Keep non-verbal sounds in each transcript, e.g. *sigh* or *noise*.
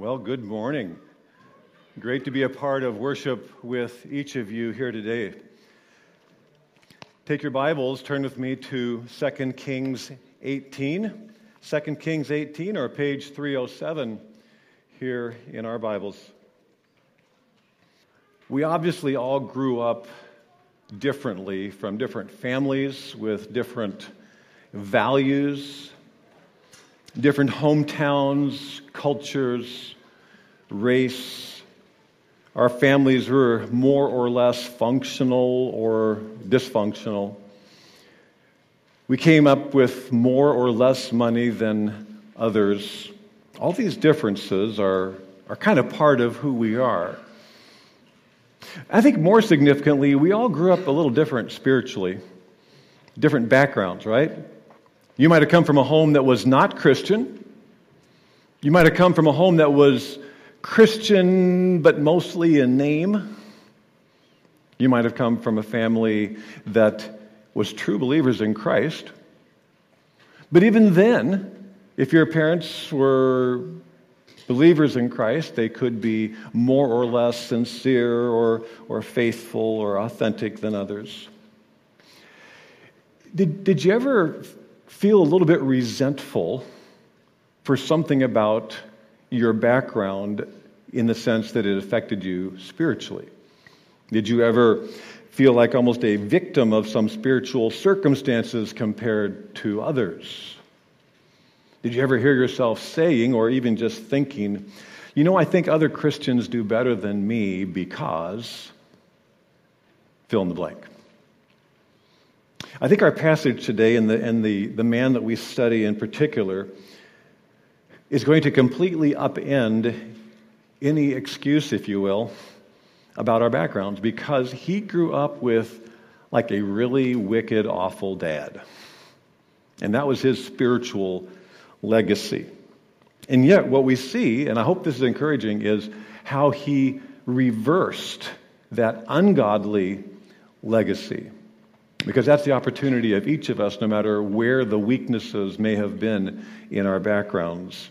Well, good morning. Great to be a part of worship with each of you here today. Take your Bibles, turn with me to 2 Kings 18. 2 Kings 18, or page 307 here in our Bibles. We obviously all grew up differently from different families with different values, different hometowns, cultures, race. Our families were more or less functional or dysfunctional. We came up with more or less money than others. All these differences are, are kind of part of who we are. I think more significantly, we all grew up a little different spiritually, different backgrounds, right? You might have come from a home that was not Christian. You might have come from a home that was Christian, but mostly in name. You might have come from a family that was true believers in Christ. But even then, if your parents were believers in Christ, they could be more or less sincere or, or faithful or authentic than others. Did, did you ever feel a little bit resentful for something about your background in the sense that it affected you spiritually? Did you ever feel like almost a victim of some spiritual circumstances compared to others? Did you ever hear yourself saying, or even just thinking, you know, I think other Christians do better than me because fill in the blank? I think our passage today and the, and the, the man that we study in particular is going to completely upend any excuse, if you will, about our backgrounds because he grew up with like a really wicked, awful dad. And that was his spiritual legacy. And yet, what we see, and I hope this is encouraging, is how he reversed that ungodly legacy. Because that's the opportunity of each of us, no matter where the weaknesses may have been in our backgrounds.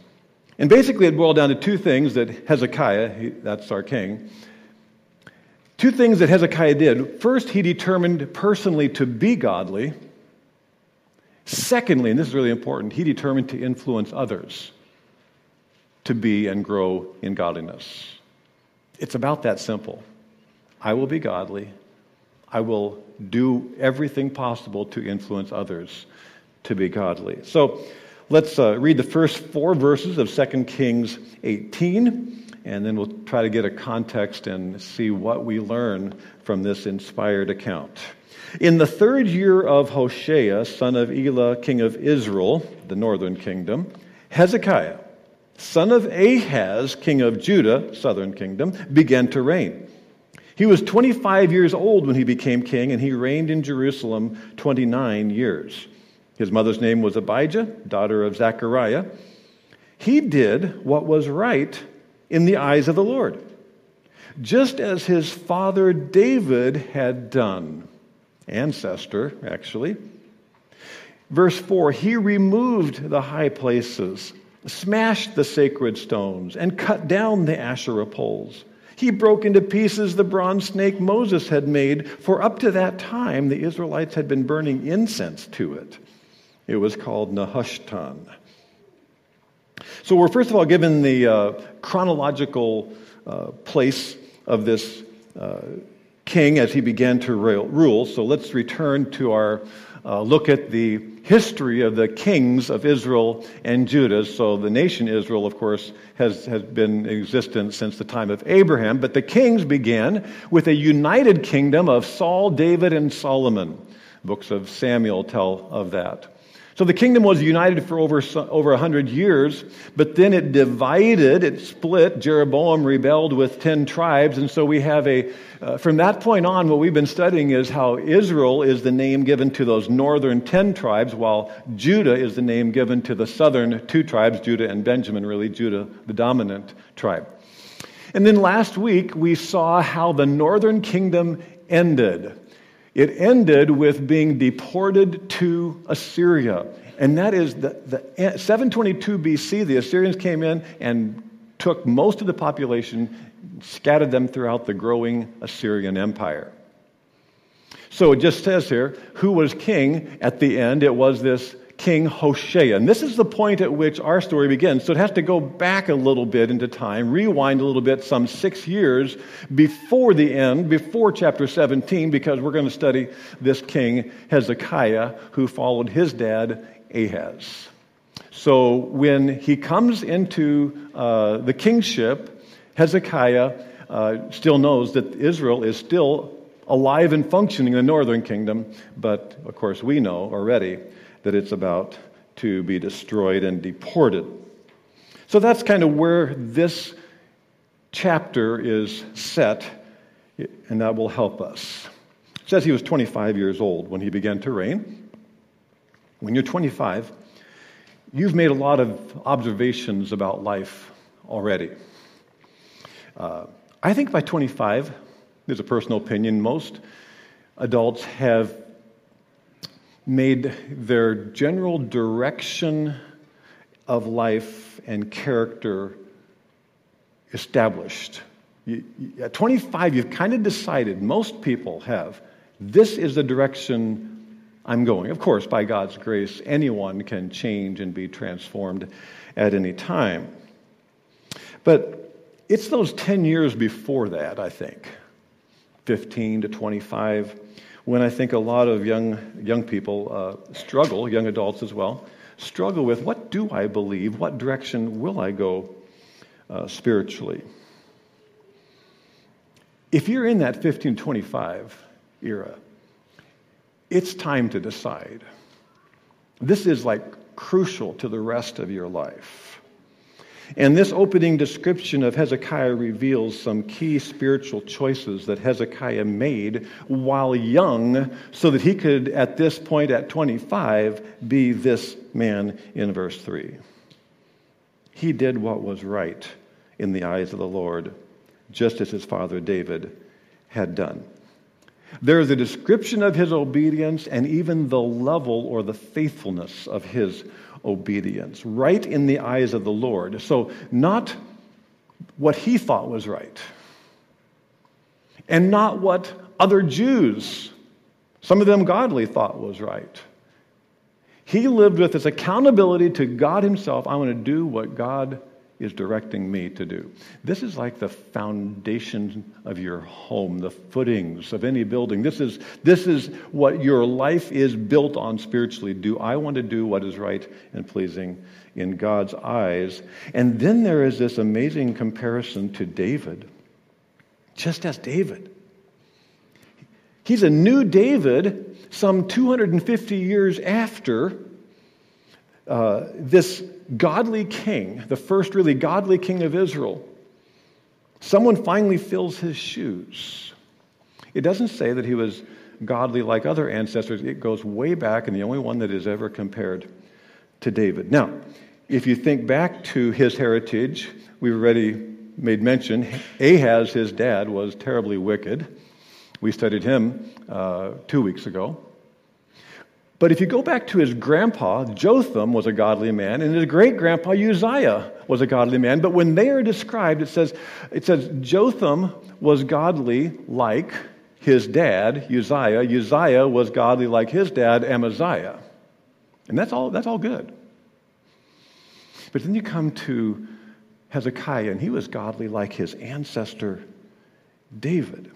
And basically, it boiled down to two things that Hezekiah, he, that's our king, two things that Hezekiah did. First, he determined personally to be godly. Secondly, and this is really important, he determined to influence others to be and grow in godliness. It's about that simple. I will be godly. I will do everything possible to influence others to be godly. So let's uh, read the first four verses of 2 Kings 18, and then we'll try to get a context and see what we learn from this inspired account. In the third year of Hoshea, son of Elah, king of Israel, the northern kingdom, Hezekiah, son of Ahaz, king of Judah, southern kingdom, began to reign. He was 25 years old when he became king, and he reigned in Jerusalem 29 years. His mother's name was Abijah, daughter of Zechariah. He did what was right in the eyes of the Lord, just as his father David had done. Ancestor, actually. Verse 4 He removed the high places, smashed the sacred stones, and cut down the Asherah poles. He broke into pieces the bronze snake Moses had made, for up to that time the Israelites had been burning incense to it. It was called Nehushtan. So we're first of all given the uh, chronological uh, place of this uh, king as he began to rule. So let's return to our uh, look at the history of the kings of Israel and Judah. So the nation Israel, of course, has, has been in existence since the time of Abraham, but the kings began with a united kingdom of Saul, David, and Solomon. Books of Samuel tell of that. So the kingdom was united for over, over 100 years, but then it divided, it split. Jeroboam rebelled with 10 tribes, and so we have a, uh, from that point on, what we've been studying is how Israel is the name given to those northern 10 tribes, while Judah is the name given to the southern two tribes, Judah and Benjamin, really, Judah, the dominant tribe. And then last week, we saw how the northern kingdom ended. It ended with being deported to Assyria. And that is the, the 722 BC, the Assyrians came in and took most of the population, scattered them throughout the growing Assyrian Empire. So it just says here who was king at the end. It was this King Hoshea. And this is the point at which our story begins. So it has to go back a little bit into time, rewind a little bit, some six years before the end, before chapter 17, because we're going to study this king, Hezekiah, who followed his dad, Ahaz. So when he comes into uh, the kingship, Hezekiah uh, still knows that Israel is still alive and functioning in the northern kingdom, but of course we know already that it's about to be destroyed and deported. So that's kind of where this chapter is set, and that will help us. It says he was 25 years old when he began to reign. When you're 25, you've made a lot of observations about life already. Uh, I think by 25, there's a personal opinion, most adults have made their general direction of life and character established. At 25, you've kind of decided, most people have, this is the direction I'm going. Of course, by God's grace, anyone can change and be transformed at any time. But it's those 10 years before that, I think, 15 to 25, when I think a lot of young, young people uh, struggle, young adults as well, struggle with what do I believe? What direction will I go uh, spiritually? If you're in that 15 25 era, it's time to decide. This is like crucial to the rest of your life. And this opening description of Hezekiah reveals some key spiritual choices that Hezekiah made while young so that he could, at this point at 25, be this man in verse 3. He did what was right in the eyes of the Lord, just as his father David had done. There is a description of his obedience and even the level or the faithfulness of his obedience, right in the eyes of the Lord. So, not what he thought was right, and not what other Jews, some of them godly, thought was right. He lived with this accountability to God Himself. I want to do what God is directing me to do. This is like the foundation of your home, the footings of any building. This is, this is what your life is built on spiritually. Do I want to do what is right and pleasing in God's eyes? And then there is this amazing comparison to David, just as David. He's a new David some 250 years after uh, this godly king, the first really godly king of Israel, someone finally fills his shoes. It doesn't say that he was godly like other ancestors, it goes way back, and the only one that is ever compared to David. Now, if you think back to his heritage, we've already made mention Ahaz, his dad, was terribly wicked. We studied him uh, two weeks ago. But if you go back to his grandpa, Jotham was a godly man, and his great grandpa Uzziah was a godly man. But when they are described, it says, it says Jotham was godly like his dad, Uzziah. Uzziah was godly like his dad, Amaziah. And that's all, that's all good. But then you come to Hezekiah, and he was godly like his ancestor, David.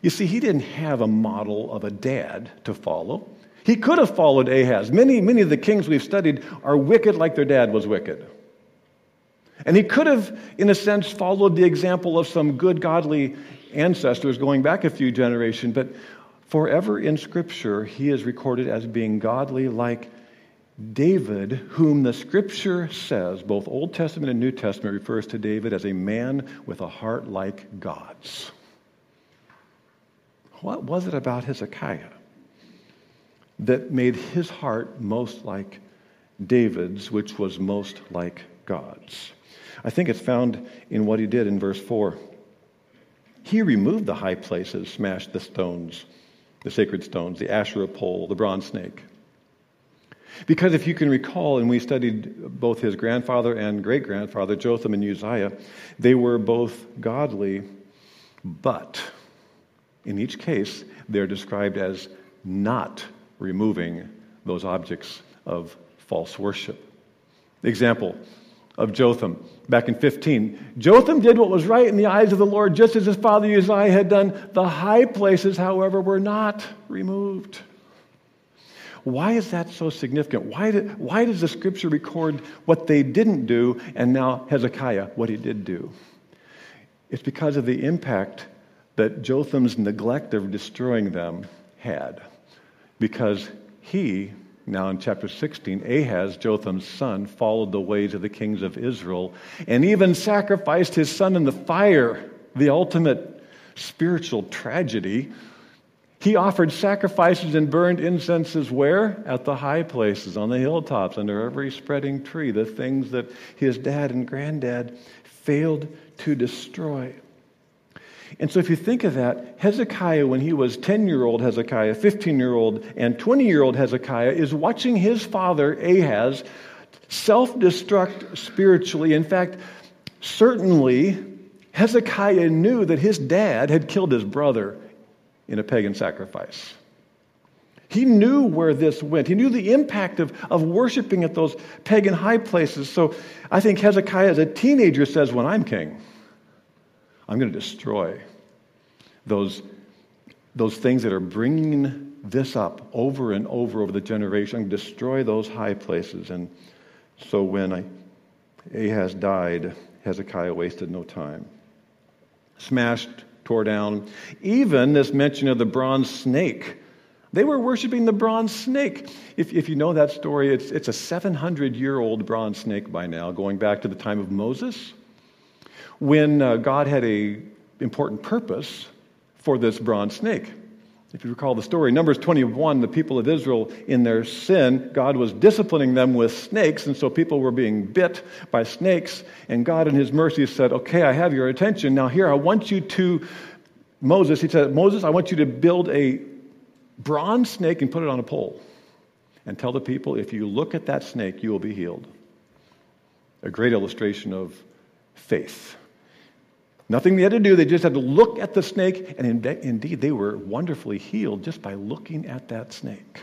You see, he didn't have a model of a dad to follow. He could have followed Ahaz. Many, many of the kings we've studied are wicked like their dad was wicked. And he could have, in a sense, followed the example of some good, godly ancestors going back a few generations, but forever in Scripture, he is recorded as being godly like David, whom the Scripture says, both Old Testament and New Testament, refers to David as a man with a heart like God's. What was it about Hezekiah? That made his heart most like David's, which was most like God's. I think it's found in what he did in verse 4. He removed the high places, smashed the stones, the sacred stones, the Asherah pole, the bronze snake. Because if you can recall, and we studied both his grandfather and great grandfather, Jotham and Uzziah, they were both godly, but in each case, they're described as not removing those objects of false worship. Example of Jotham, back in 15. Jotham did what was right in the eyes of the Lord, just as his father Uzziah had done. The high places, however, were not removed. Why is that so significant? Why, did, why does the scripture record what they didn't do and now Hezekiah what he did do? It's because of the impact that Jotham's neglect of destroying them had. Because he, now in chapter 16, Ahaz, Jotham's son, followed the ways of the kings of Israel and even sacrificed his son in the fire, the ultimate spiritual tragedy he offered sacrifices and burned incenses where? At the high places, on the hilltops, under every spreading tree, the things that his dad and granddad failed to destroy. And so, if you think of that, Hezekiah, when he was 10 year old Hezekiah, 15 year old, and 20 year old Hezekiah, is watching his father, Ahaz, self destruct spiritually. In fact, certainly, Hezekiah knew that his dad had killed his brother in a pagan sacrifice. He knew where this went. He knew the impact of, of worshiping at those pagan high places. So I think Hezekiah, as a teenager, says, When I'm king, I'm going to destroy those, those things that are bringing this up over and over over the generation. I'm going to destroy those high places. And so when I, Ahaz died, Hezekiah wasted no time. Smashed tore down. Even this mention of the bronze snake. They were worshiping the bronze snake. If, if you know that story, it's, it's a 700 year old bronze snake by now, going back to the time of Moses, when uh, God had a important purpose for this bronze snake. If you recall the story, Numbers 21, the people of Israel, in their sin, God was disciplining them with snakes, and so people were being bit by snakes. And God, in His mercy, said, Okay, I have your attention. Now, here, I want you to, Moses, He said, Moses, I want you to build a bronze snake and put it on a pole. And tell the people, if you look at that snake, you will be healed. A great illustration of faith. Nothing they had to do, they just had to look at the snake, and indeed, they were wonderfully healed just by looking at that snake.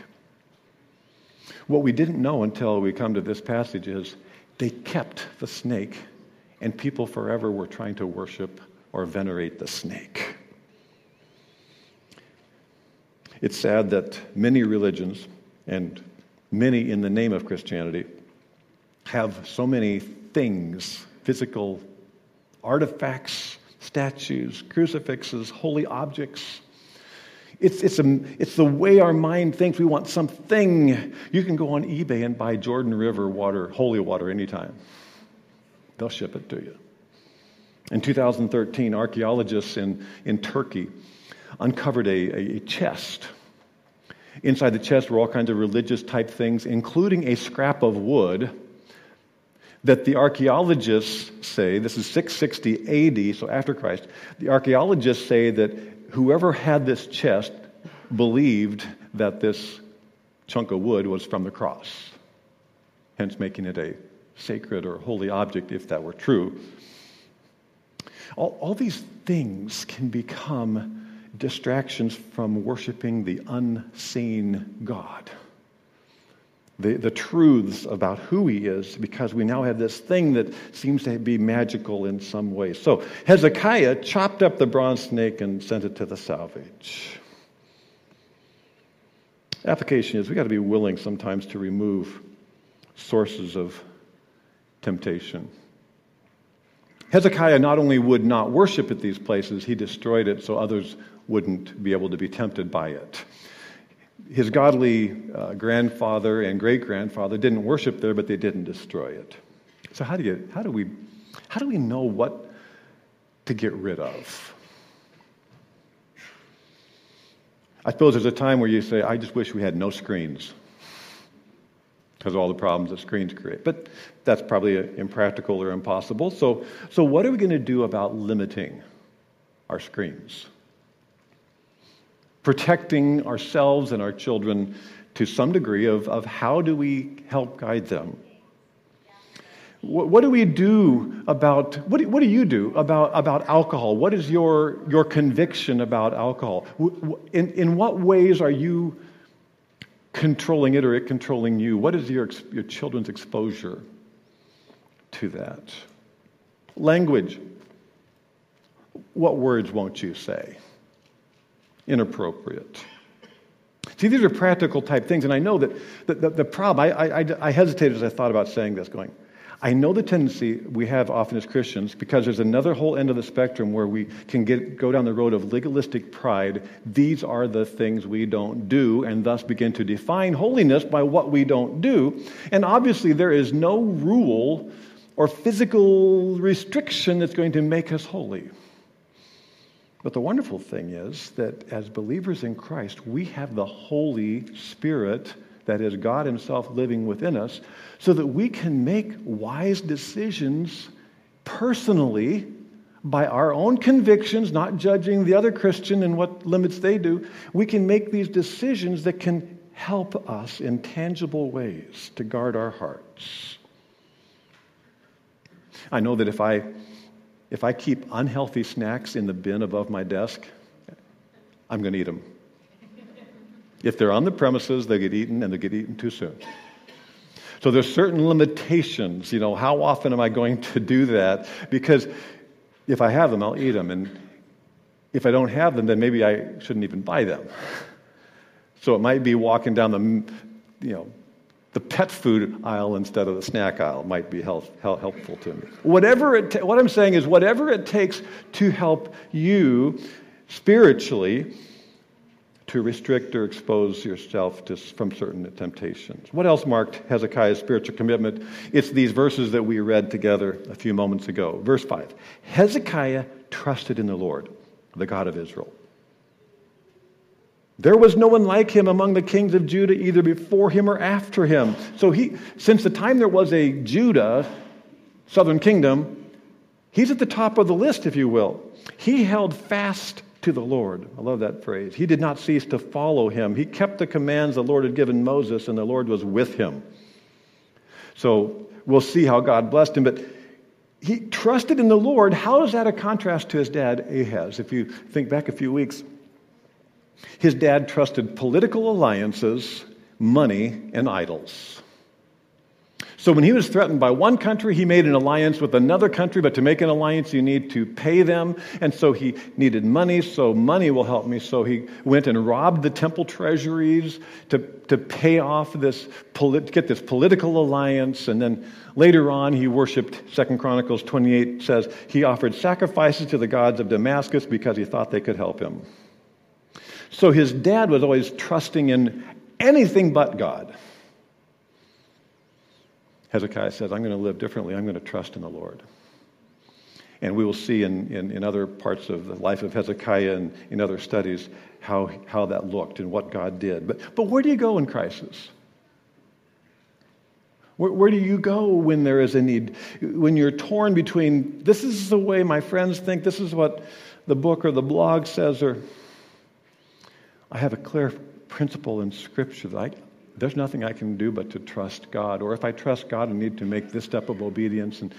What we didn't know until we come to this passage is they kept the snake, and people forever were trying to worship or venerate the snake. It's sad that many religions, and many in the name of Christianity, have so many things, physical artifacts, statues, crucifixes, holy objects. It's, it's, a, it's the way our mind thinks we want something. You can go on eBay and buy Jordan River water, holy water, anytime. They'll ship it to you. In 2013, archaeologists in, in Turkey uncovered a, a chest. Inside the chest were all kinds of religious type things, including a scrap of wood that the archaeologists say, this is 660 AD, so after Christ, the archaeologists say that whoever had this chest believed that this chunk of wood was from the cross, hence making it a sacred or holy object if that were true. All, all these things can become distractions from worshiping the unseen God the, the truths about who he is because we now have this thing that seems to be magical in some way. So Hezekiah chopped up the bronze snake and sent it to the salvage. Application is we got to be willing sometimes to remove sources of temptation. Hezekiah not only would not worship at these places, he destroyed it so others wouldn't be able to be tempted by it his godly uh, grandfather and great grandfather didn't worship there, but they didn't destroy it. So how do you how do we how do we know what to get rid of? I suppose there's a time where you say, I just wish we had no screens because of all the problems that screens create. But that's probably impractical or impossible. So, so what are we going to do about limiting our screens? Protecting ourselves and our children to some degree of, of how do we help guide them. What, what do we do about, what do, what do you do about, about alcohol? What is your, your conviction about alcohol? In, in what ways are you controlling it or it controlling you? What is your, your children's exposure to that? Language. What words won't you say? Inappropriate. See, these are practical type things, and I know that the, the, the problem, I, I, I hesitated as I thought about saying this, going, I know the tendency we have often as Christians, because there's another whole end of the spectrum where we can get, go down the road of legalistic pride. These are the things we don't do, and thus begin to define holiness by what we don't do. And obviously, there is no rule or physical restriction that's going to make us holy. But the wonderful thing is that as believers in Christ, we have the Holy Spirit that is God Himself living within us, so that we can make wise decisions personally by our own convictions, not judging the other Christian and what limits they do. We can make these decisions that can help us in tangible ways to guard our hearts. I know that if I if I keep unhealthy snacks in the bin above my desk, I'm going to eat them. If they're on the premises, they get eaten and they get eaten too soon. So there's certain limitations. You know, how often am I going to do that? Because if I have them, I'll eat them. And if I don't have them, then maybe I shouldn't even buy them. So it might be walking down the, you know, the pet food aisle instead of the snack aisle might be help, helpful to me. Whatever it ta- what I'm saying is, whatever it takes to help you spiritually, to restrict or expose yourself to, from certain temptations. What else marked Hezekiah's spiritual commitment? It's these verses that we read together a few moments ago. Verse 5 Hezekiah trusted in the Lord, the God of Israel. There was no one like him among the kings of Judah, either before him or after him. So he, since the time there was a Judah, southern kingdom, he's at the top of the list, if you will. He held fast to the Lord. I love that phrase. He did not cease to follow him. He kept the commands the Lord had given Moses, and the Lord was with him. So we'll see how God blessed him. But he trusted in the Lord. How is that a contrast to his dad, Ahaz? If you think back a few weeks, his dad trusted political alliances, money, and idols. So when he was threatened by one country, he made an alliance with another country, but to make an alliance, you need to pay them. And so he needed money, so money will help me. So he went and robbed the temple treasuries to, to pay off this, get this political alliance. And then later on, he worshiped, Second Chronicles 28 says, he offered sacrifices to the gods of Damascus because he thought they could help him. So his dad was always trusting in anything but God. Hezekiah says, I'm going to live differently. I'm going to trust in the Lord. And we will see in, in, in, other parts of the life of Hezekiah and in other studies how, how that looked and what God did. But, but where do you go in crisis? Where, where do you go when there is a need? When you're torn between this is the way my friends think, this is what the book or the blog says, or I have a clear principle in Scripture that I, there's nothing I can do but to trust God. Or if I trust God, I need to make this step of obedience. And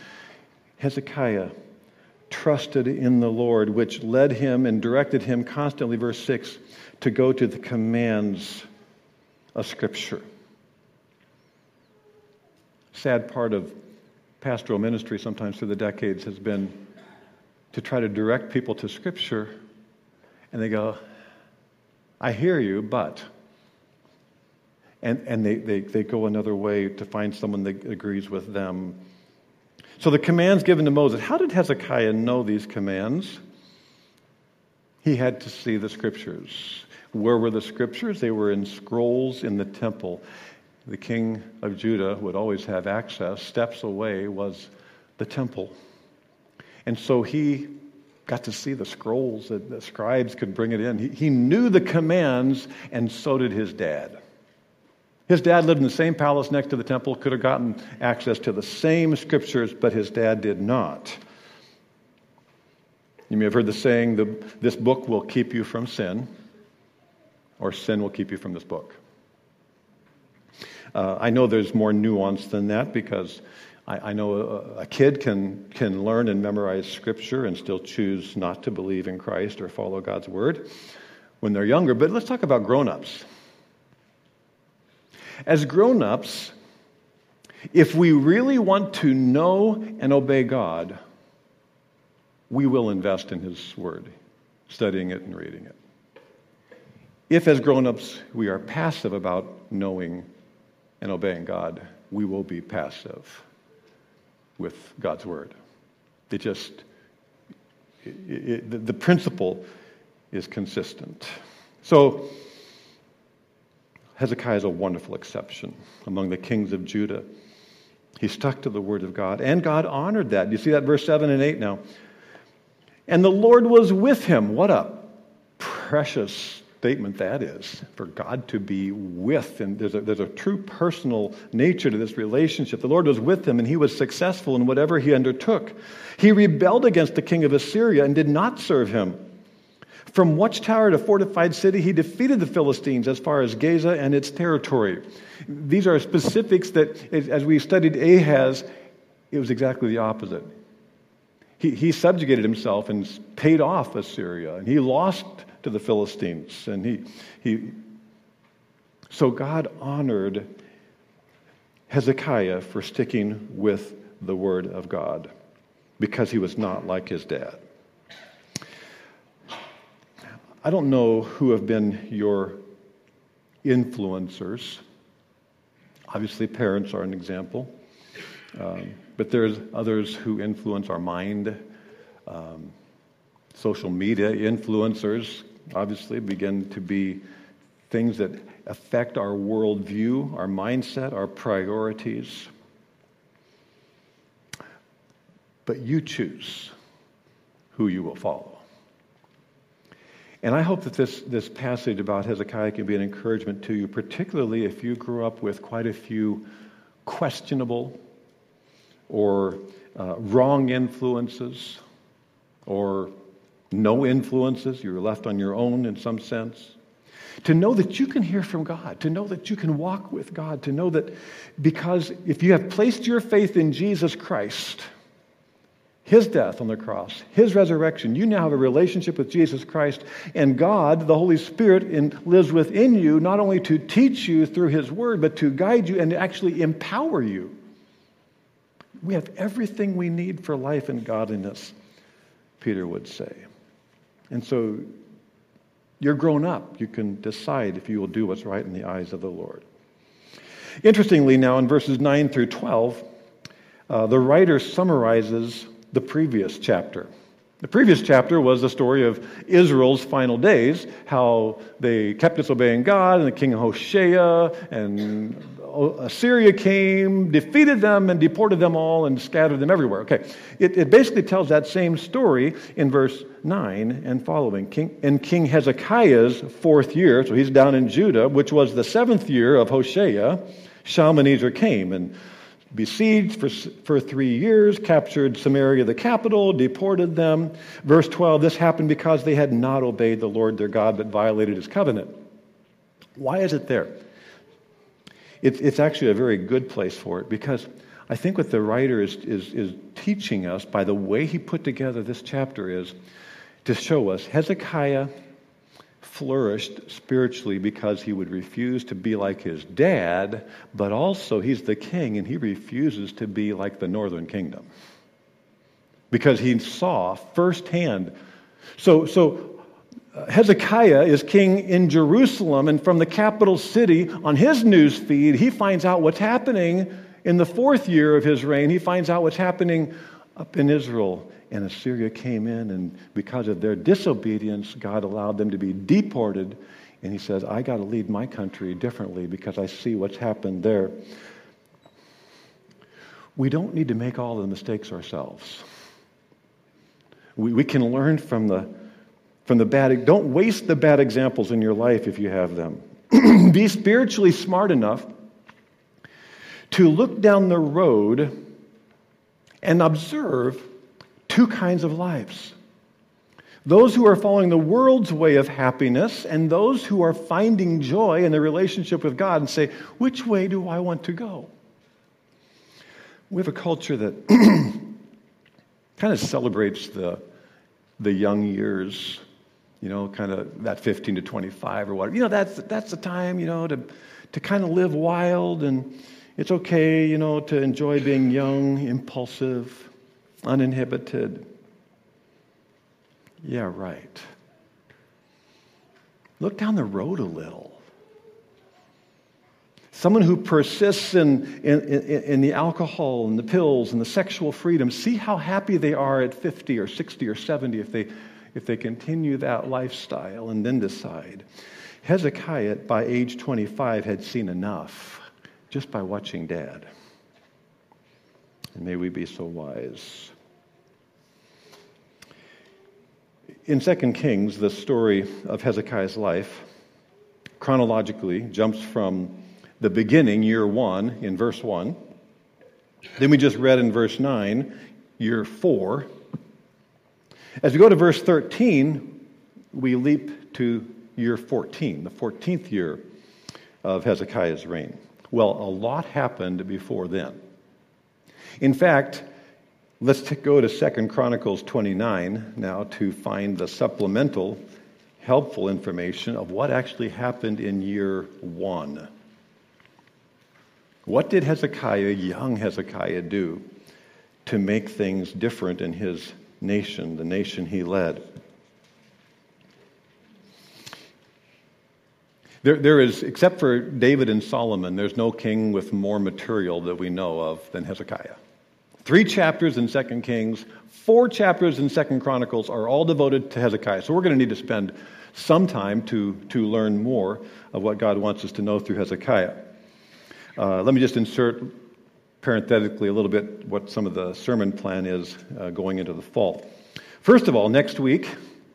Hezekiah trusted in the Lord, which led him and directed him constantly, verse 6, to go to the commands of Scripture. Sad part of pastoral ministry, sometimes through the decades, has been to try to direct people to Scripture, and they go, I hear you, but and, and they, they, they go another way to find someone that agrees with them. So the commands given to Moses, how did Hezekiah know these commands? He had to see the scriptures. Where were the scriptures? They were in scrolls in the temple. The king of Judah would always have access. Steps away was the temple. And so he got to see the scrolls that the scribes could bring it in. He, he knew the commands, and so did his dad. His dad lived in the same palace next to the temple, could have gotten access to the same scriptures, but his dad did not. You may have heard the saying, the, This book will keep you from sin, or sin will keep you from this book. Uh, I know there's more nuance than that because I, I know a, a, kid can, can learn and memorize Scripture and still choose not to believe in Christ or follow God's Word when they're younger. But let's talk about grown ups. As grown ups, if we really want to know and obey God, we will invest in His Word, studying it and reading it. If, as grown ups, we are passive about knowing and obeying God, we will be passive with God's Word. It just, it, it, the principle is consistent. So, Hezekiah is a wonderful exception among the kings of Judah. He stuck to the word of God, and God honored that. You see that verse 7 and 8 now. And the Lord was with him. What a precious statement that is for God to be with. And there's a, there's a true personal nature to this relationship. The Lord was with him, and he was successful in whatever he undertook. He rebelled against the king of Assyria and did not serve him. From watchtower to fortified city, he defeated the Philistines as far as Gaza and its territory. These are specifics that, as we studied Ahaz, it was exactly the opposite. He, he subjugated himself and paid off Assyria, and he lost to the Philistines. And he, he, so God honored Hezekiah for sticking with the word of God because he was not like his dad. I don't know who have been your influencers. Obviously, parents are an example. Um, but there's others who influence our mind. Um, social media influencers, obviously, begin to be things that affect our worldview, our mindset, our priorities. But you choose who you will follow. And I hope that this, this passage about Hezekiah can be an encouragement to you, particularly if you grew up with quite a few questionable or uh, wrong influences or no influences. You're left on your own in some sense. To know that you can hear from God, to know that you can walk with God, to know that because if you have placed your faith in Jesus Christ, his death on the cross, His resurrection. You now have a relationship with Jesus Christ, and God, the Holy Spirit, in, lives within you not only to teach you through His Word, but to guide you and actually empower you. We have everything we need for life and godliness, Peter would say. And so you're grown up. You can decide if you will do what's right in the eyes of the Lord. Interestingly, now in verses 9 through 12, uh, the writer summarizes the previous chapter. The previous chapter was the story of Israel's final days, how they kept disobeying God, and the king Hoshea and Assyria came, defeated them, and deported them all and scattered them everywhere. Okay, it, it basically tells that same story in verse 9 and following. King, in King Hezekiah's fourth year, so he's down in Judah, which was the seventh year of Hoshea, Shalmaneser came. And besieged for, for three years, captured Samaria, the capital, deported them. Verse 12 this happened because they had not obeyed the Lord their God, but violated his covenant. Why is it there? It, it's actually a very good place for it because I think what the writer is, is, is teaching us by the way he put together this chapter is to show us Hezekiah flourished spiritually because he would refuse to be like his dad, but also he's the king and he refuses to be like the northern kingdom. Because he saw firsthand. So, so Uh, Hezekiah is king in Jerusalem, and from the capital city, on his news feed, he finds out what's happening in the fourth year of his reign. He finds out what's happening up in Israel and Assyria came in, and because of their disobedience, God allowed them to be deported. And he says, I got to lead my country differently because I see what's happened there. We don't need to make all the mistakes ourselves. We, we can learn from the, from the bad. Don't waste the bad examples in your life if you have them. *clears throat* Be spiritually smart enough to look down the road and observe two kinds of lives those who are following the world's way of happiness, and those who are finding joy in their relationship with God and say, which way do I want to go? We have a culture that *clears throat* kind of celebrates the, the young years, you know, kind of that 15 to 25 or whatever. You know, that's, that's the time, you know, to, to kind of live wild and it's okay, you know, to enjoy being young, impulsive, uninhibited. Yeah, right. Look down the road a little. Someone who persists in, in, in, in, the alcohol and the pills and the sexual freedom, see how happy they are at 50 or 60 or 70 if they, if they continue that lifestyle and then decide. Hezekiah, by age 25, had seen enough just by watching dad. And may we be so wise. In 2 Kings, the story of Hezekiah's life chronologically jumps from the beginning, year one, in verse 1. Then we just read in verse 9, year 4. As we go to verse 13, we leap to year 14, the 14th year of Hezekiah's reign. Well, a lot happened before then. In fact, let's go to Second Chronicles 29 now to find the supplemental helpful information of what actually happened in year 1. What did Hezekiah, young Hezekiah, do to make things different in his nation, the nation he led? There, there is, except for David and Solomon, there's no king with more material that we know of than Hezekiah. Three chapters in Second Kings, four chapters in Second Chronicles are all devoted to Hezekiah. So we're going to need to spend some time to, to learn more of what God wants us to know through Hezekiah. Uh, let me just insert parenthetically a little bit what some of the sermon plan is uh, going into the fall. First of all, next week,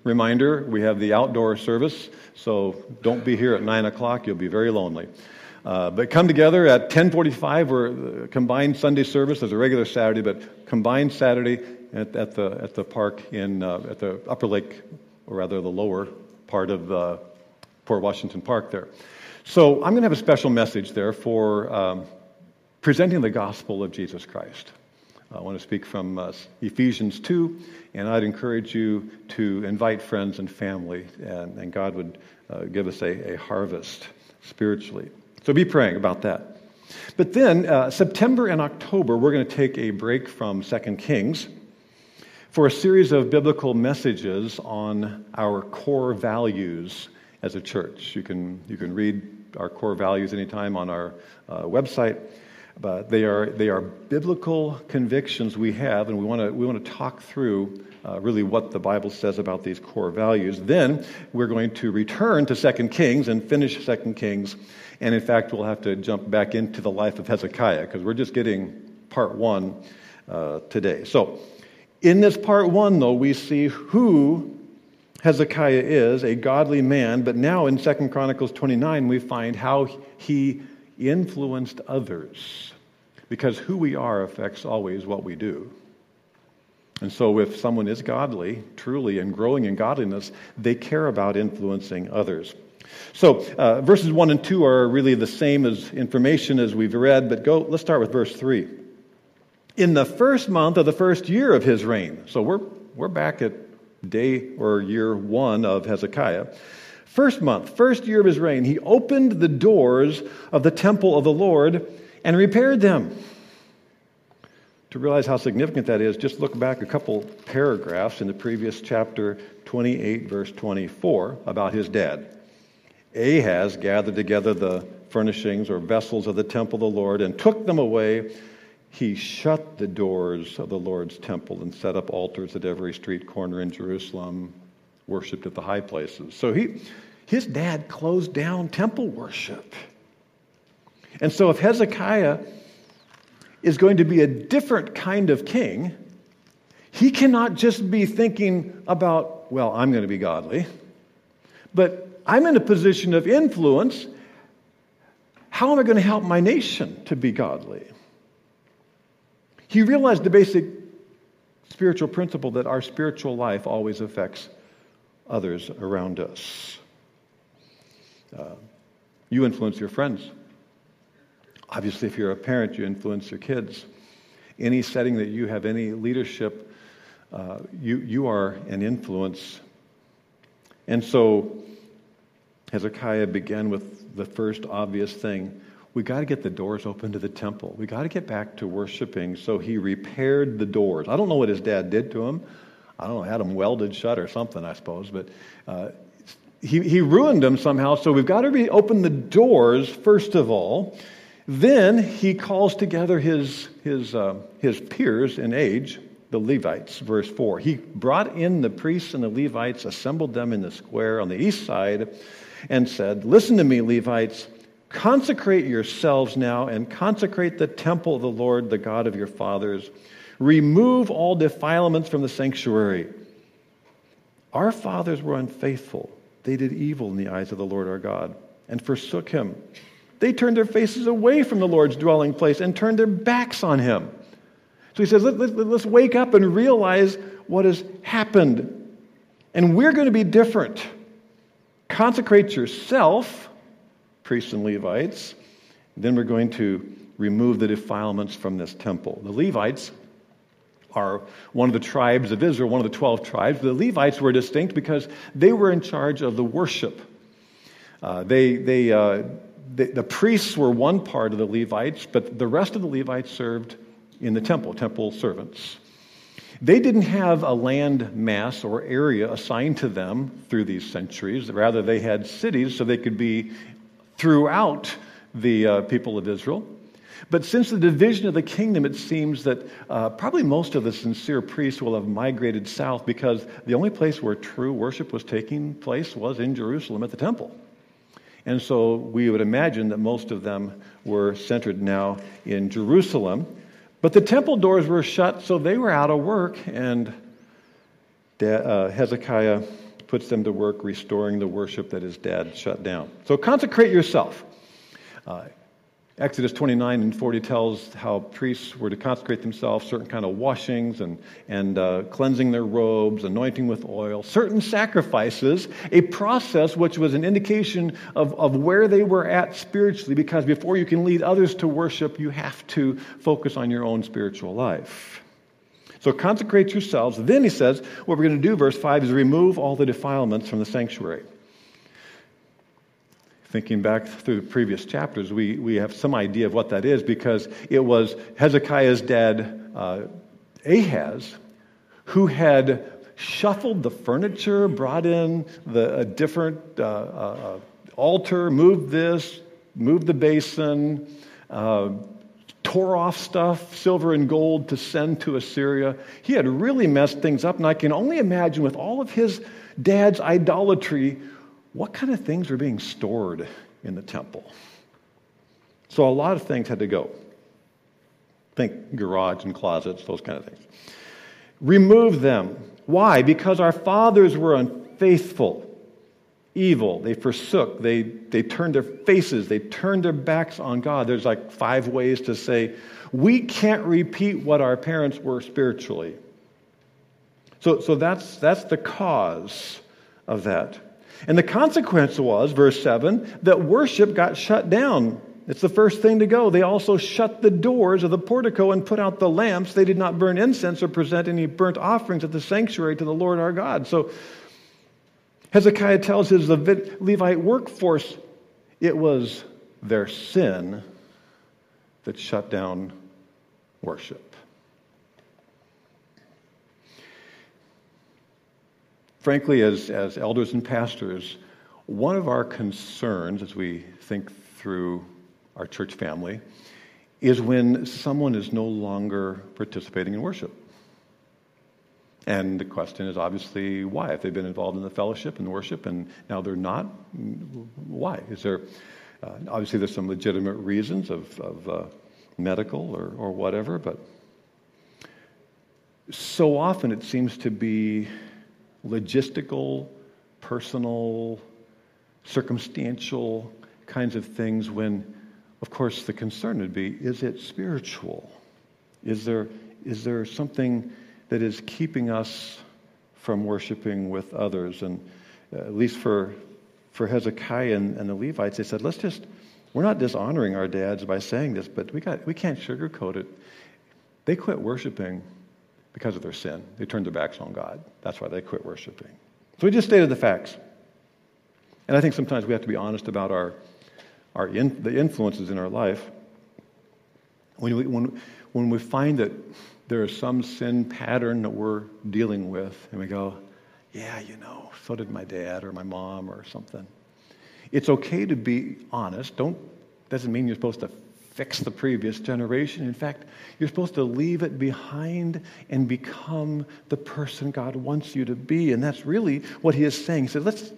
reminder, we have the outdoor service, so don't be here at 9 o'clock. You'll be very lonely. Uh, but come together at 1045 or combined Sunday service as a regular Saturday, but combined Saturday at, at the, at the park in, uh, at the Upper Lake, or rather the lower part of the Port Washington Park there. So I'm going to have a special message there for um, presenting the gospel of Jesus Christ. I want to speak from uh, Ephesians 2, and I'd encourage you to invite friends and family, and, and God would uh, give us a, a, harvest spiritually. So be praying about that. But then, uh, September and October, we're going to take a break from 2 Kings for a series of biblical messages on our core values as a church. You can, you can read our core values anytime on our uh, website. But they are, they are biblical convictions we have, and we want to we want to talk through uh, really what the Bible says about these core values. Then we're going to return to Second Kings and finish Second Kings. And in fact, we'll have to jump back into the life of Hezekiah because we're just getting part one uh, today. So, in this part one, though, we see who Hezekiah is, a godly man, but now in Second Chronicles 29, we find how he influenced others. Because who we are affects always what we do. And so, if someone is godly, truly, and growing in godliness, they care about influencing others. So, uh, verses 1 and 2 are really the same as information as we've read, but go, let's start with verse 3. In the first month of the first year of his reign, so we're, we're back at day or year one of Hezekiah, First month, first year of his reign, he opened the doors of the temple of the Lord and repaired them. To realize how significant that is, just look back a couple paragraphs in the previous chapter 28, verse 24, about his dad. Ahaz gathered together the furnishings or vessels of the temple of the Lord and took them away. He shut the doors of the Lord's temple and set up altars at every street corner in Jerusalem worshiped at the high places. So he, his dad closed down temple worship. And so if Hezekiah is going to be a different kind of king, he cannot just be thinking about, well, I'm going to be godly, but I'm in a position of influence. How am I going to help my nation to be godly? He realized the basic spiritual principle that our spiritual life always affects others around us. Uh, you influence your friends. Obviously, if you're a parent, you influence your kids. Any setting that you have any leadership, uh, you, you are an influence. And so, Hezekiah began with the first obvious thing. We got to get the doors open to the temple. We got to get back to worshiping. So he repaired the doors. I don't know what his dad did to him. I don't know, had them welded shut or something, I suppose. But uh, he, he ruined them somehow. So we've got to reopen the doors, first of all. Then he calls together his, his, uh, his peers in age, the Levites, verse 4. He brought in the priests and the Levites, assembled them in the square on the east side, and said, Listen to me, Levites. Consecrate yourselves now and consecrate the temple of the Lord, the God of your fathers. Remove all defilements from the sanctuary. Our fathers were unfaithful. They did evil in the eyes of the Lord our God and forsook him. They turned their faces away from the Lord's dwelling place and turned their backs on him. So he says, Let, us let, wake up and realize what has happened. And we're going to be different. Consecrate yourself, priests and Levites. Then we're going to remove the defilements from this temple. The Levites are one of the tribes of Israel, one of the 12 tribes. The Levites were distinct because they were in charge of the worship. Uh, they, they, uh, the, the priests were one part of the Levites, but the rest of the Levites served in the temple, temple servants. They didn't have a land mass or area assigned to them through these centuries. Rather, they had cities so they could be throughout the uh, people of Israel. But since the division of the kingdom, it seems that uh, probably most of the sincere priests will have migrated south because the only place where true worship was taking place was in Jerusalem at the temple. And so we would imagine that most of them were centered now in Jerusalem. But the temple doors were shut, so they were out of work, and uh, Hezekiah puts them to work restoring the worship that his dad shut down. So consecrate yourself. Uh, Exodus 29 and 40 tells how priests were to consecrate themselves, certain kind of washings and, and uh, cleansing their robes, anointing with oil, certain sacrifices, a process which was an indication of, of where they were at spiritually, because before you can lead others to worship, you have to focus on your own spiritual life. So consecrate yourselves. Then he says, what we're going to do, verse 5, is remove all the defilements from the sanctuary thinking back through the previous chapters, we, we have some idea of what that is because it was Hezekiah's dad, uh, Ahaz, who had shuffled the furniture, brought in the, a different uh, uh, altar, moved this, moved the basin, uh, tore off stuff, silver and gold, to send to Assyria. He had really messed things up, and I can only imagine with all of his dad's idolatry what kind of things were being stored in the temple? So a lot of things had to go. Think garage and closets, those kind of things. Remove them. Why? Because our fathers were unfaithful, evil. They forsook. They, they turned their faces. They turned their backs on God. There's like five ways to say, we can't repeat what our parents were spiritually. So, so that's, that's the cause of that. And the consequence was, verse 7, that worship got shut down. It's the first thing to go. They also shut the doors of the portico and put out the lamps. They did not burn incense or present any burnt offerings at the sanctuary to the Lord our God. So Hezekiah tells his Levite workforce it was their sin that shut down worship. Frankly, as, as elders and pastors, one of our concerns as we think through our church family is when someone is no longer participating in worship. And the question is obviously why? If they've been involved in the fellowship and worship and now they're not, why? Is there, uh, obviously, there's some legitimate reasons of, of uh, medical or, or whatever, but so often it seems to be logistical, personal, circumstantial kinds of things when, of course, the concern would be is it spiritual? Is there, is there something that is keeping us from worshiping with others. And uh, at least for, for Hezekiah and, and the Levites, they said, let's just, we're not dishonoring our dads by saying this, but we, got, we can't sugarcoat it. They quit worshiping because of their sin. They turned their backs on God. That's why they quit worshiping. So we just stated the facts. And I think sometimes we have to be honest about our, our in, the influences in our life. When we, when, when we find that there is some sin pattern that we're dealing with, and we go, yeah, you know, so did my dad or my mom or something. It's okay to be honest. Don't doesn't mean you're supposed to fix the previous generation. In fact, you're supposed to leave it behind and become the person God wants you to be. And that's really what he is saying. He says, let's,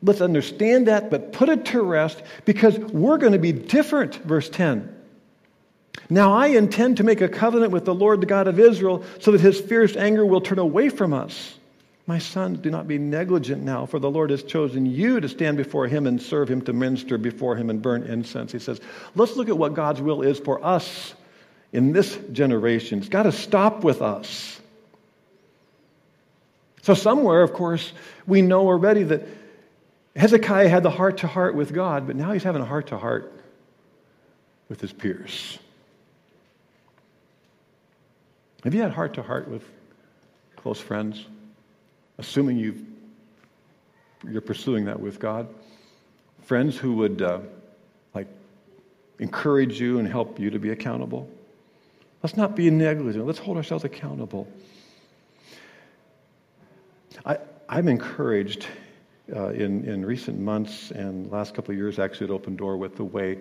let's understand that, but put it to rest because we're going to be different. Verse 10. Now I intend to make a covenant with the Lord, the God of Israel, so that his fierce anger will turn away from us. My sons, do not be negligent now, for the Lord has chosen you to stand before him and serve him, to minister before him and burn incense. He says, let's look at what God's will is for us in this generation. It's got to stop with us. So, somewhere, of course, we know already that Hezekiah had the heart to heart with God, but now he's having a heart to heart with his peers. Have you had heart to heart with close friends? Assuming you you're pursuing that with God. Friends who would uh, like encourage you and help you to be accountable. Let's not be negligent. Let's hold ourselves accountable. I, I'm encouraged uh, in, in recent months and last couple of years, actually, at Open Door, with the way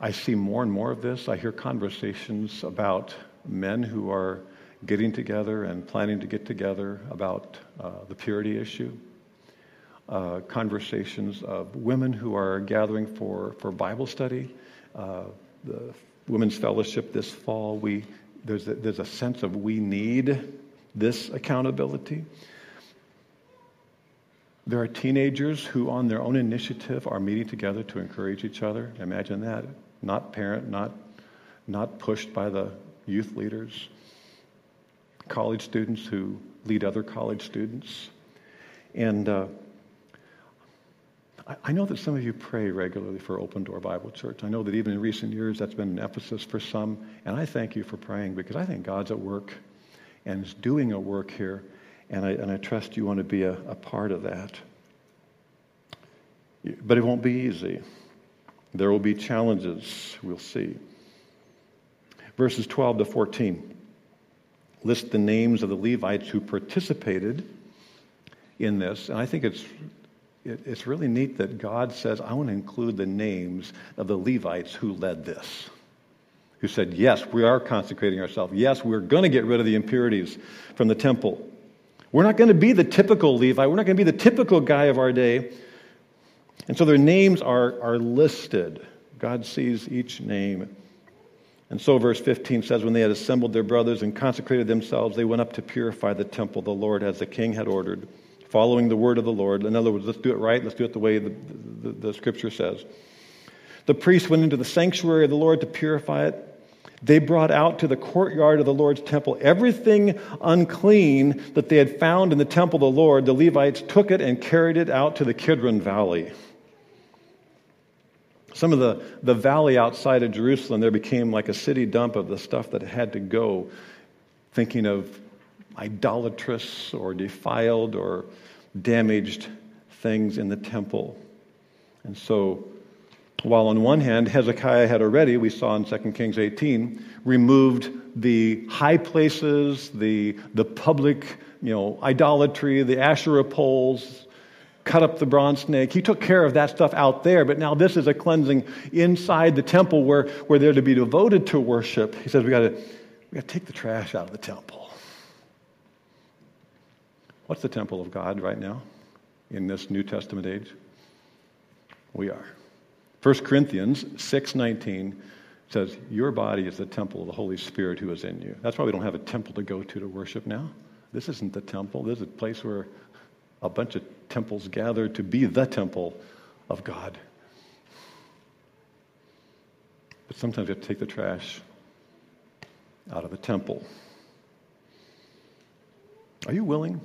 I see more and more of this. I hear conversations about men who are getting together and planning to get together about uh, the purity issue. Uh, conversations of women who are gathering for, for Bible study. Uh, the Women's Fellowship this fall, we, there's, a, there's a sense of we need this accountability. There are teenagers who, on their own initiative, are meeting together to encourage each other. Imagine that. Not parent, not, not pushed by the youth leaders college students who lead other college students. And uh, I, know that some of you pray regularly for Open Door Bible Church. I know that even in recent years that's been an emphasis for some. And I thank you for praying because I think God's at work and is doing a work here. And I, and I trust you want to be a, a part of that. But it won't be easy. There will be challenges, we'll see. Verses 12 to 14 list the names of the Levites who participated in this. And I think it's, it, it's really neat that God says, I want to include the names of the Levites who led this, who said, Yes, we are consecrating ourselves. Yes, we're going to get rid of the impurities from the temple. We're not going to be the typical Levi. We're not going to be the typical guy of our day. And so their names are, are listed. God sees each name. And so, verse 15 says, When they had assembled their brothers and consecrated themselves, they went up to purify the temple of the Lord as the king had ordered, following the word of the Lord. In other words, let's do it right. Let's do it the way the, the, the scripture says. The priests went into the sanctuary of the Lord to purify it. They brought out to the courtyard of the Lord's temple everything unclean that they had found in the temple of the Lord. The Levites took it and carried it out to the Kidron Valley. Some of the, the valley outside of Jerusalem, there became like a city dump of the stuff that had to go, thinking of idolatrous or defiled or damaged things in the temple. And so, while on one hand, Hezekiah had already, we saw in 2 Kings 18, removed the high places, the, the public you know, idolatry, the Asherah poles, cut up the bronze snake. He took care of that stuff out there, but now this is a cleansing inside the temple where, where they're to be devoted to worship. He says we gotta, we got to take the trash out of the temple. What's the temple of God right now in this New Testament age? We are. 1 Corinthians 6:19 says, "Your body is the temple of the Holy Spirit who is in you." That's why we don't have a temple to go to to worship now. This isn't the temple. This is a place where a bunch of temples gathered to be the temple of God. But sometimes you have to take the trash out of the temple. Are you willing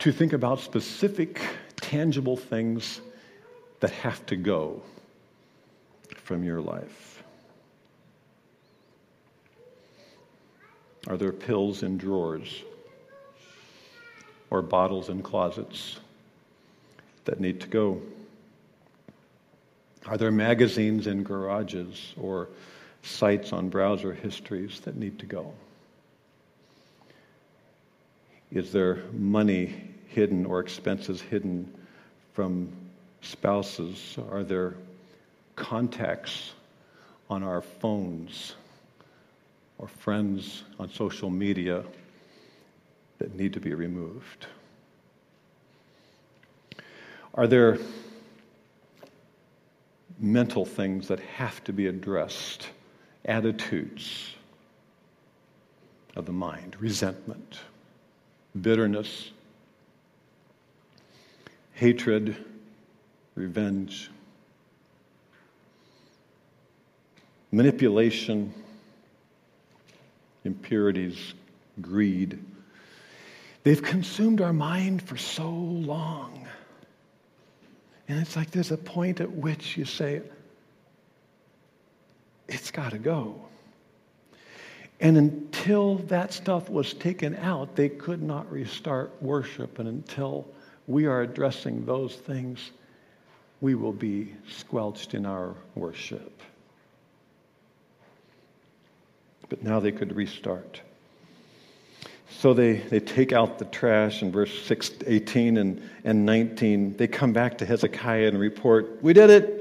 to think about specific, tangible things that have to go from your life. Are there pills in drawers or bottles in closets that need to go? Are there magazines in garages or sites on browser histories that need to go? Is there money hidden or expenses hidden from spouses? Are there contacts on our phones or friends on social media that need to be removed? Are there mental things that have to be addressed? Attitudes of the mind, resentment, bitterness, hatred, revenge, manipulation, impurities, greed. They've consumed our mind for so long. And it's like there's a point at which you say, it's got to go. And until that stuff was taken out, they could not restart worship. And until we are addressing those things, we will be squelched in our worship. But now they could restart. So they, they take out the trash in verse 6, 18 and, and 19. They come back to Hezekiah and report, We did it.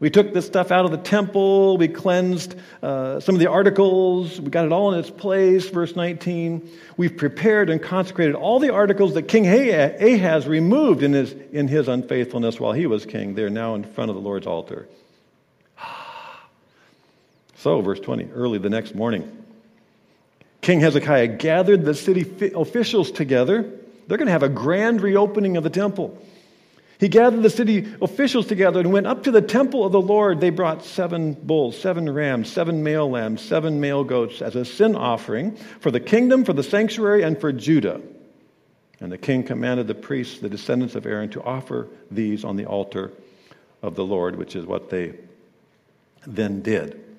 We took this stuff out of the temple. We cleansed uh, some of the articles. We got it all in its place. Verse 19. We've prepared and consecrated all the articles that King Ahaz removed in his, in his unfaithfulness while he was king. They're now in front of the Lord's altar. *sighs* So, verse 20. Early the next morning, King Hezekiah gathered the city officials together. They're going to have a grand reopening of the temple. He gathered the city officials together and went up to the temple of the Lord. They brought seven bulls, seven rams, seven male lambs, seven male goats as a sin offering for the kingdom, for the sanctuary, and for Judah. And the king commanded the priests, the descendants of Aaron, to offer these on the altar of the Lord, which is what they then did.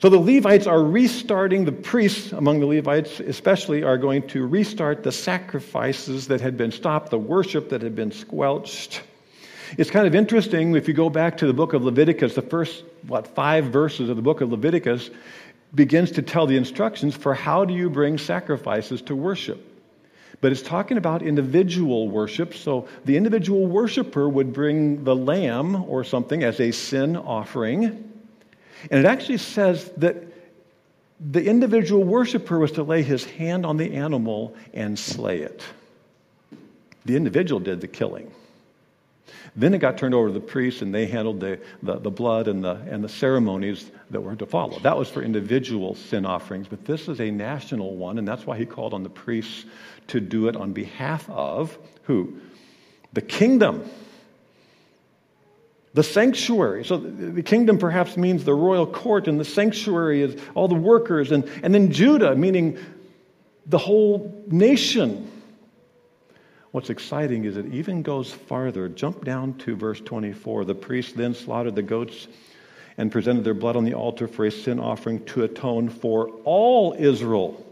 So the Levites are restarting, the priests among the Levites especially are going to restart the sacrifices that had been stopped, the worship that had been squelched. It's kind of interesting if you go back to the book of Leviticus, the first, what, five verses of the book of Leviticus begins to tell the instructions for how do you bring sacrifices to worship. But it's talking about individual worship. So the individual worshiper would bring the lamb or something as a sin offering. And it actually says that the individual worshiper was to lay his hand on the animal and slay it. The individual did the killing. Then it got turned over to the priests, and they handled the, the, the, blood and the, and the ceremonies that were to follow. That was for individual sin offerings, but this is a national one, and that's why he called on the priests to do it on behalf of who? The kingdom. The sanctuary. So the kingdom perhaps means the royal court, and the sanctuary is all the workers, and, and then Judah, meaning the whole nation. What's exciting is it even goes farther. Jump down to verse 24. The priests then slaughtered the goats and presented their blood on the altar for a sin offering to atone for all Israel.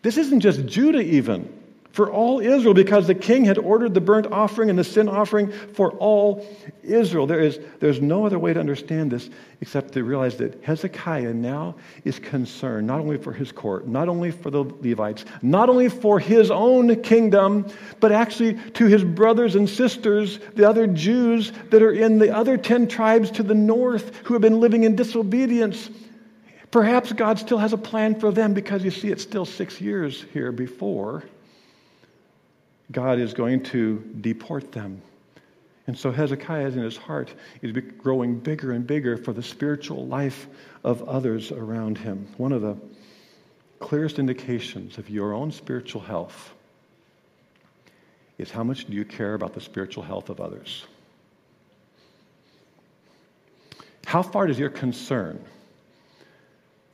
This isn't just Judah, even for all Israel because the king had ordered the burnt offering and the sin offering for all Israel. There is there's no other way to understand this except to realize that Hezekiah now is concerned not only for his court, not only for the Levites, not only for his own kingdom, but actually to his brothers and sisters, the other Jews that are in the other 10 tribes to the north who have been living in disobedience. Perhaps God still has a plan for them because you see, it's still six years here before God is going to deport them. And so Hezekiah, in his heart, is growing bigger and bigger for the spiritual life of others around him. One of the clearest indications of your own spiritual health is how much do you care about the spiritual health of others? How far does your concern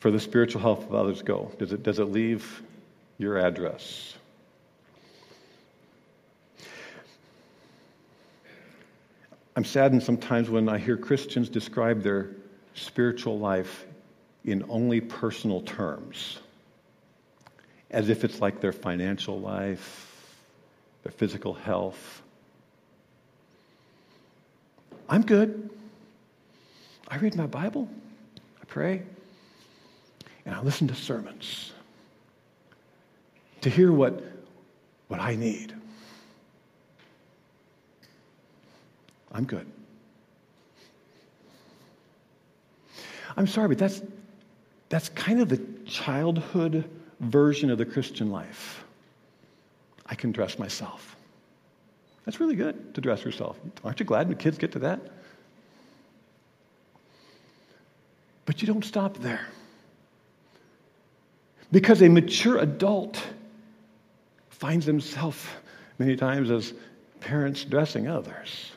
for the spiritual health of others go? Does it, does it leave your address. I'm saddened sometimes when I hear Christians describe their spiritual life in only personal terms, as if it's like their financial life, their physical health. I'm good. I read my Bible, I pray, and I listen to sermons to hear what, what I need. I'm good. I'm sorry, but that's, that's kind of the childhood version of the Christian life. I can dress myself. That's really good to dress yourself. Aren't you glad when kids get to that? But you don't stop there. Because a mature adult finds himself many times as parents dressing others.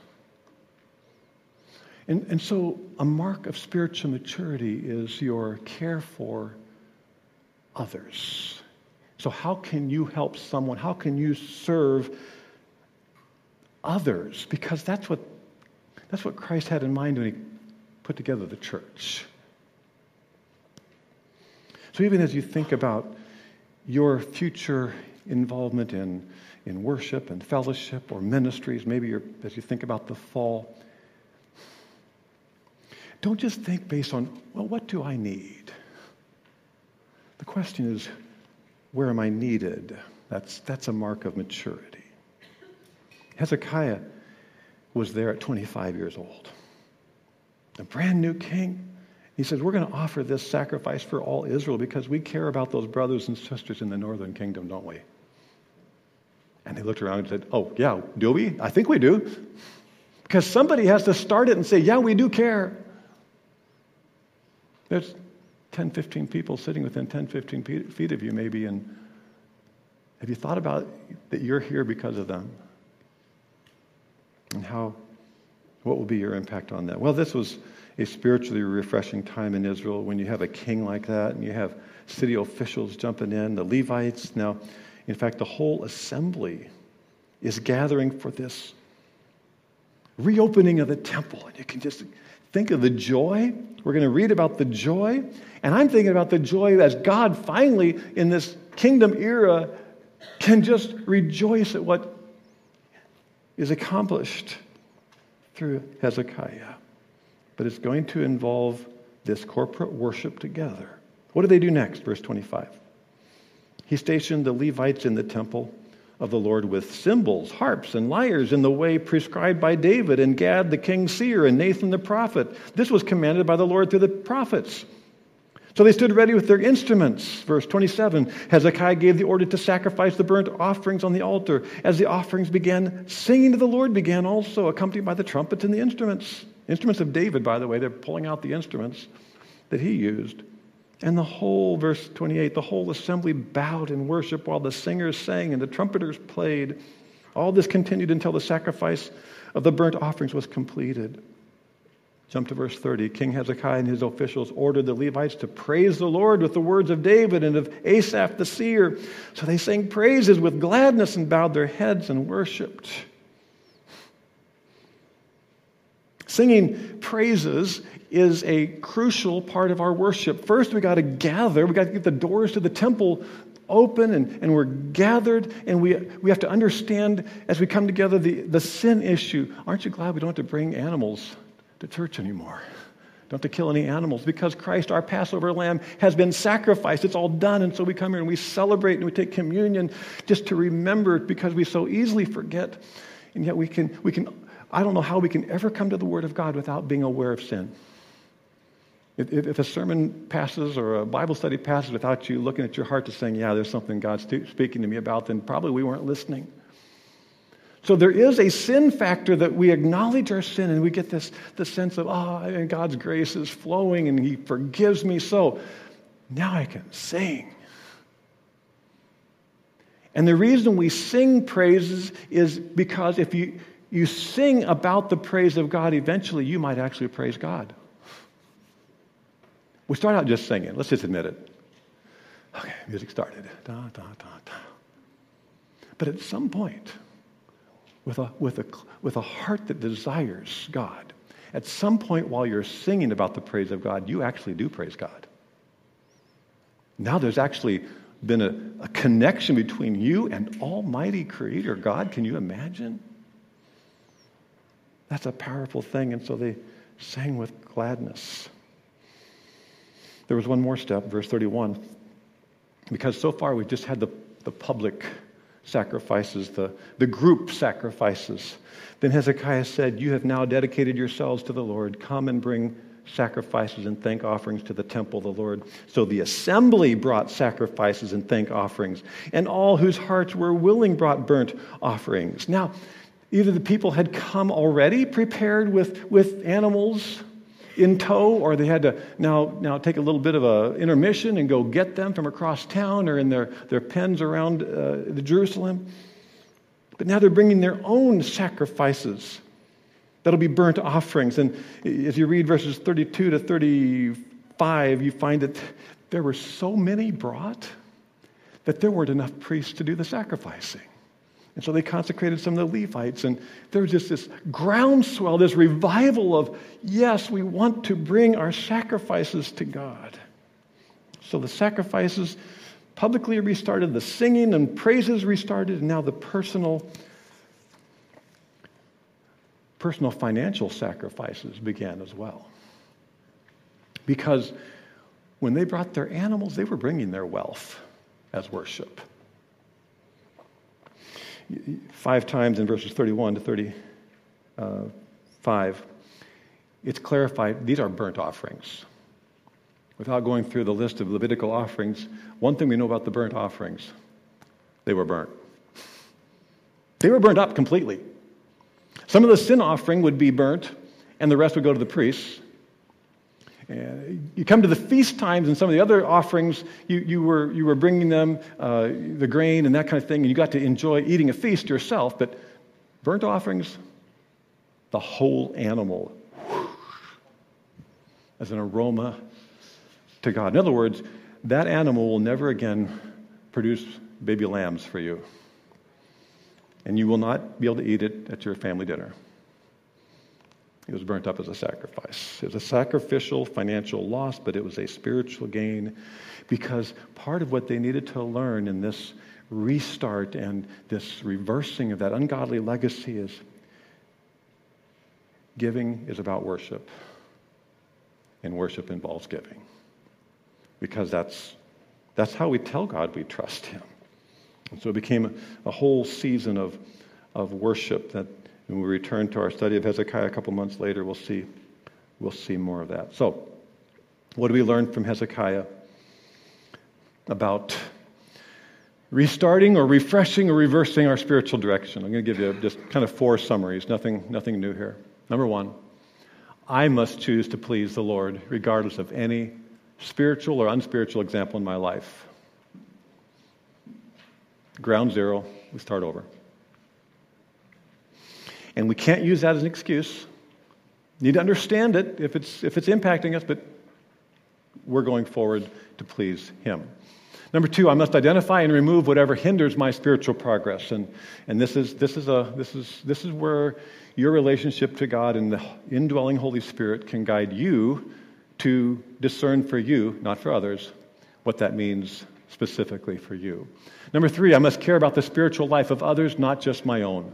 And, and so, a mark of spiritual maturity is your care for others. So, how can you help someone? How can you serve others? Because that's what, that's what Christ had in mind when he put together the church. So, even as you think about your future involvement in, in worship and fellowship or ministries, maybe as you think about the fall, don't just think based on, well, what do I need? The question is, where am I needed? That's, that's a mark of maturity. Hezekiah was there at 25 years old, a brand new king. He says, We're going to offer this sacrifice for all Israel because we care about those brothers and sisters in the northern kingdom, don't we? And they looked around and said, Oh, yeah, do we? I think we do. Because somebody has to start it and say, Yeah, we do care. There's 10, 15 people sitting within 10, 15 feet of you, maybe, and have you thought about that you're here because of them? And how, what will be your impact on that? Well, this was a spiritually refreshing time in Israel when you have a king like that and you have city officials jumping in, the Levites. Now, in fact, the whole assembly is gathering for this reopening of the temple. And you can just think of the joy. We're going to read about the joy. And I'm thinking about the joy as God finally, in this kingdom era, can just rejoice at what is accomplished through Hezekiah. But it's going to involve this corporate worship together. What do they do next? Verse 25. He stationed the Levites in the temple of the Lord with cymbals, harps, and lyres in the way prescribed by David and Gad the king's seer and Nathan the prophet. This was commanded by the Lord through the prophets. So they stood ready with their instruments. Verse 27 Hezekiah gave the order to sacrifice the burnt offerings on the altar. As the offerings began, singing to the Lord began also, accompanied by the trumpets and the instruments. Instruments of David, by the way, they're pulling out the instruments that he used. And the whole, verse 28, the whole assembly bowed in worship while the singers sang and the trumpeters played. All this continued until the sacrifice of the burnt offerings was completed. Jump to verse 30. King Hezekiah and his officials ordered the Levites to praise the Lord with the words of David and of Asaph the seer. So they sang praises with gladness and bowed their heads and worshiped. Singing praises is a crucial part of our worship. First, we got to gather, we got to get the doors to the temple open and, and we're gathered and we, we have to understand as we come together the, the sin issue. Aren't you glad we don't have to bring animals to church anymore? Don't have to kill any animals because Christ, our Passover lamb, has been sacrificed. It's all done. And so we come here and we celebrate and we take communion just to remember because we so easily forget. And yet we can, we can I don't know how we can ever come to the Word of God without being aware of sin. If, if, a sermon passes or a Bible study passes without you looking at your heart to saying, yeah, there's something God's speaking to me about, then probably we weren't listening. So there is a sin factor that we acknowledge our sin and we get this, this sense of, oh, God's grace is flowing and He forgives me. So now I can sing. And the reason we sing praises is because if you, you sing about the praise of God, eventually you might actually praise God. We start out just singing. Let's just admit it. Okay. music started. Da, da, da, da. But at some point, with a, with, a, with a heart that desires God, at some point while you're singing about the praise of God, you actually do praise God. Now there's actually been a, a connection between you and Almighty Creator God. Can you imagine? That's a powerful thing. And so they sang with gladness. There was one more step, verse 31. Because so far we've just had the, the public sacrifices, the, the group sacrifices. Then Hezekiah said, You have now dedicated yourselves to the Lord. Come and bring sacrifices and thank offerings to the temple of the Lord. So the assembly brought sacrifices and thank offerings, and all whose hearts were willing brought burnt offerings. Now, either the people had come already prepared with, with animals in tow, or they had to now, now take a little bit of an intermission and go get them from across town or in their, their pens around uh, the Jerusalem. But now they're bringing their own sacrifices that'll be burnt offerings. And as you read verses 32 to 35, you find that there were so many brought that there weren't enough priests to do the sacrificing. And so they consecrated some of the Levites. And there was just this groundswell, this revival of, yes, we want to bring our sacrifices to God. So the sacrifices publicly restarted, the singing and praises restarted, and now the personal, personal financial sacrifices began as well. Because when they brought their animals, they were bringing their wealth as worship five times in verses 31 to 35, it's clarified these are burnt offerings. Without going through the list of Levitical offerings, one thing we know about the burnt offerings they were burnt. They were burnt up completely. Some of the sin offering would be burnt, and the rest would go to the priests. And you come to the feast times and some of the other offerings, you, you, were, you were bringing them uh, the grain and that kind of thing, and you got to enjoy eating a feast yourself. But burnt offerings, the whole animal as an aroma to God. In other words, that animal will never again produce baby lambs for you. And you will not be able to eat it at your family dinner. It was burnt up as a sacrifice. It was a sacrificial financial loss, but it was a spiritual gain because part of what they needed to learn in this restart and this reversing of that ungodly legacy is giving is about worship, and worship involves giving because that's, that's how we tell God we trust Him. And so it became a, a whole season of, of worship that when we return to our study of Hezekiah a couple months later, we'll see, we'll see more of that. So, what do we learn from Hezekiah about restarting or refreshing or reversing our spiritual direction? I'm going to give you just kind of four summaries, nothing, nothing new here. Number one, I must choose to please the Lord regardless of any spiritual or unspiritual example in my life. Ground zero, we start over. And we can't use that as an excuse. Need to understand it if it's, if it's impacting us, but we're going forward to please Him. Number two, I must identify and remove whatever hinders my spiritual progress. And, and this, is, this, is a, this, is, this is where your relationship to God and the indwelling Holy Spirit can guide you to discern for you, not for others, what that means specifically for you. Number three, I must care about the spiritual life of others, not just my own.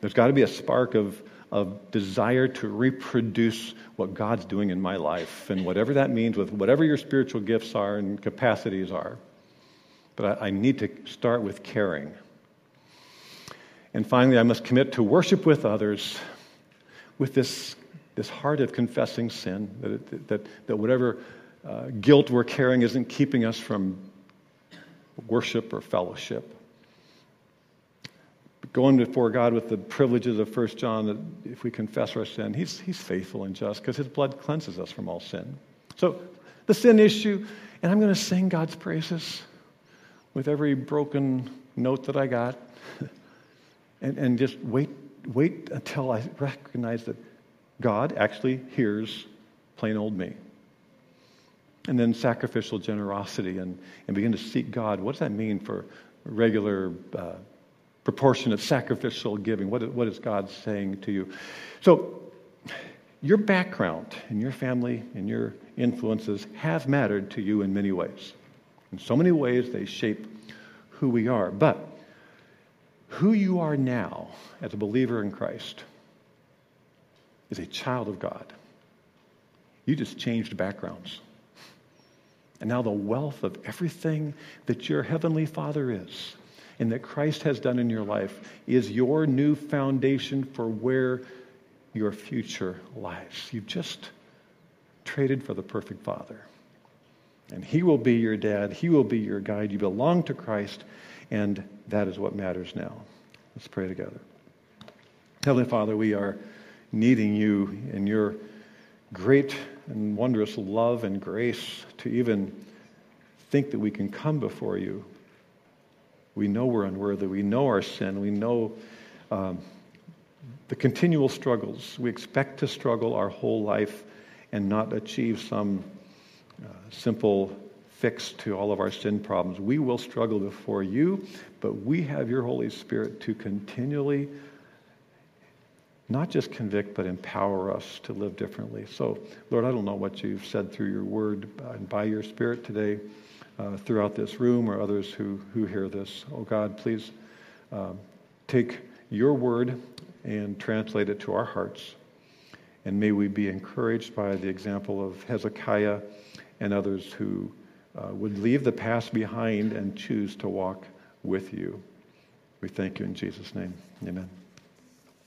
There's got to be a spark of, of desire to reproduce what God's doing in my life, and whatever that means, with whatever your spiritual gifts are and capacities are. But I, I need to start with caring. And finally, I must commit to worship with others with this, this heart of confessing sin, that, that, that whatever uh, guilt we're carrying isn't keeping us from worship or fellowship going before God with the privileges of 1 John that if we confess our sin, he's, he's faithful and just because his blood cleanses us from all sin. So, the sin issue, and I'm going to sing God's praises with every broken note that I got, *laughs* and, and just wait, wait until I recognize that God actually hears plain old me. And then sacrificial generosity and, and begin to seek God. What does that mean for regular, uh, proportionate sacrificial giving? What, what is God saying to you? So, your background and your family and your influences have mattered to you in many ways. In so many ways, they shape who we are. But who you are now as a believer in Christ is a child of God. You just changed backgrounds. And now the wealth of everything that your heavenly Father is and that Christ has done in your life is your new foundation for where your future lies. You've just traded for the perfect Father. And He will be your dad, He will be your guide. You belong to Christ, and that is what matters now. Let's pray together. Heavenly Father, we are needing you in your great and wondrous love and grace to even think that we can come before you. We know we're unworthy. We know our sin. We know um, the continual struggles. We expect to struggle our whole life and not achieve some uh, simple fix to all of our sin problems. We will struggle before you, but we have your Holy Spirit to continually not just convict, but empower us to live differently. So, Lord, I don't know what you've said through your word and by your Spirit today uh, throughout this room or others who, who hear this. Oh, God, please uh, take your word and translate it to our hearts. And may we be encouraged by the example of Hezekiah and others who uh, would leave the past behind and choose to walk with you. We thank you in Jesus' name. Amen.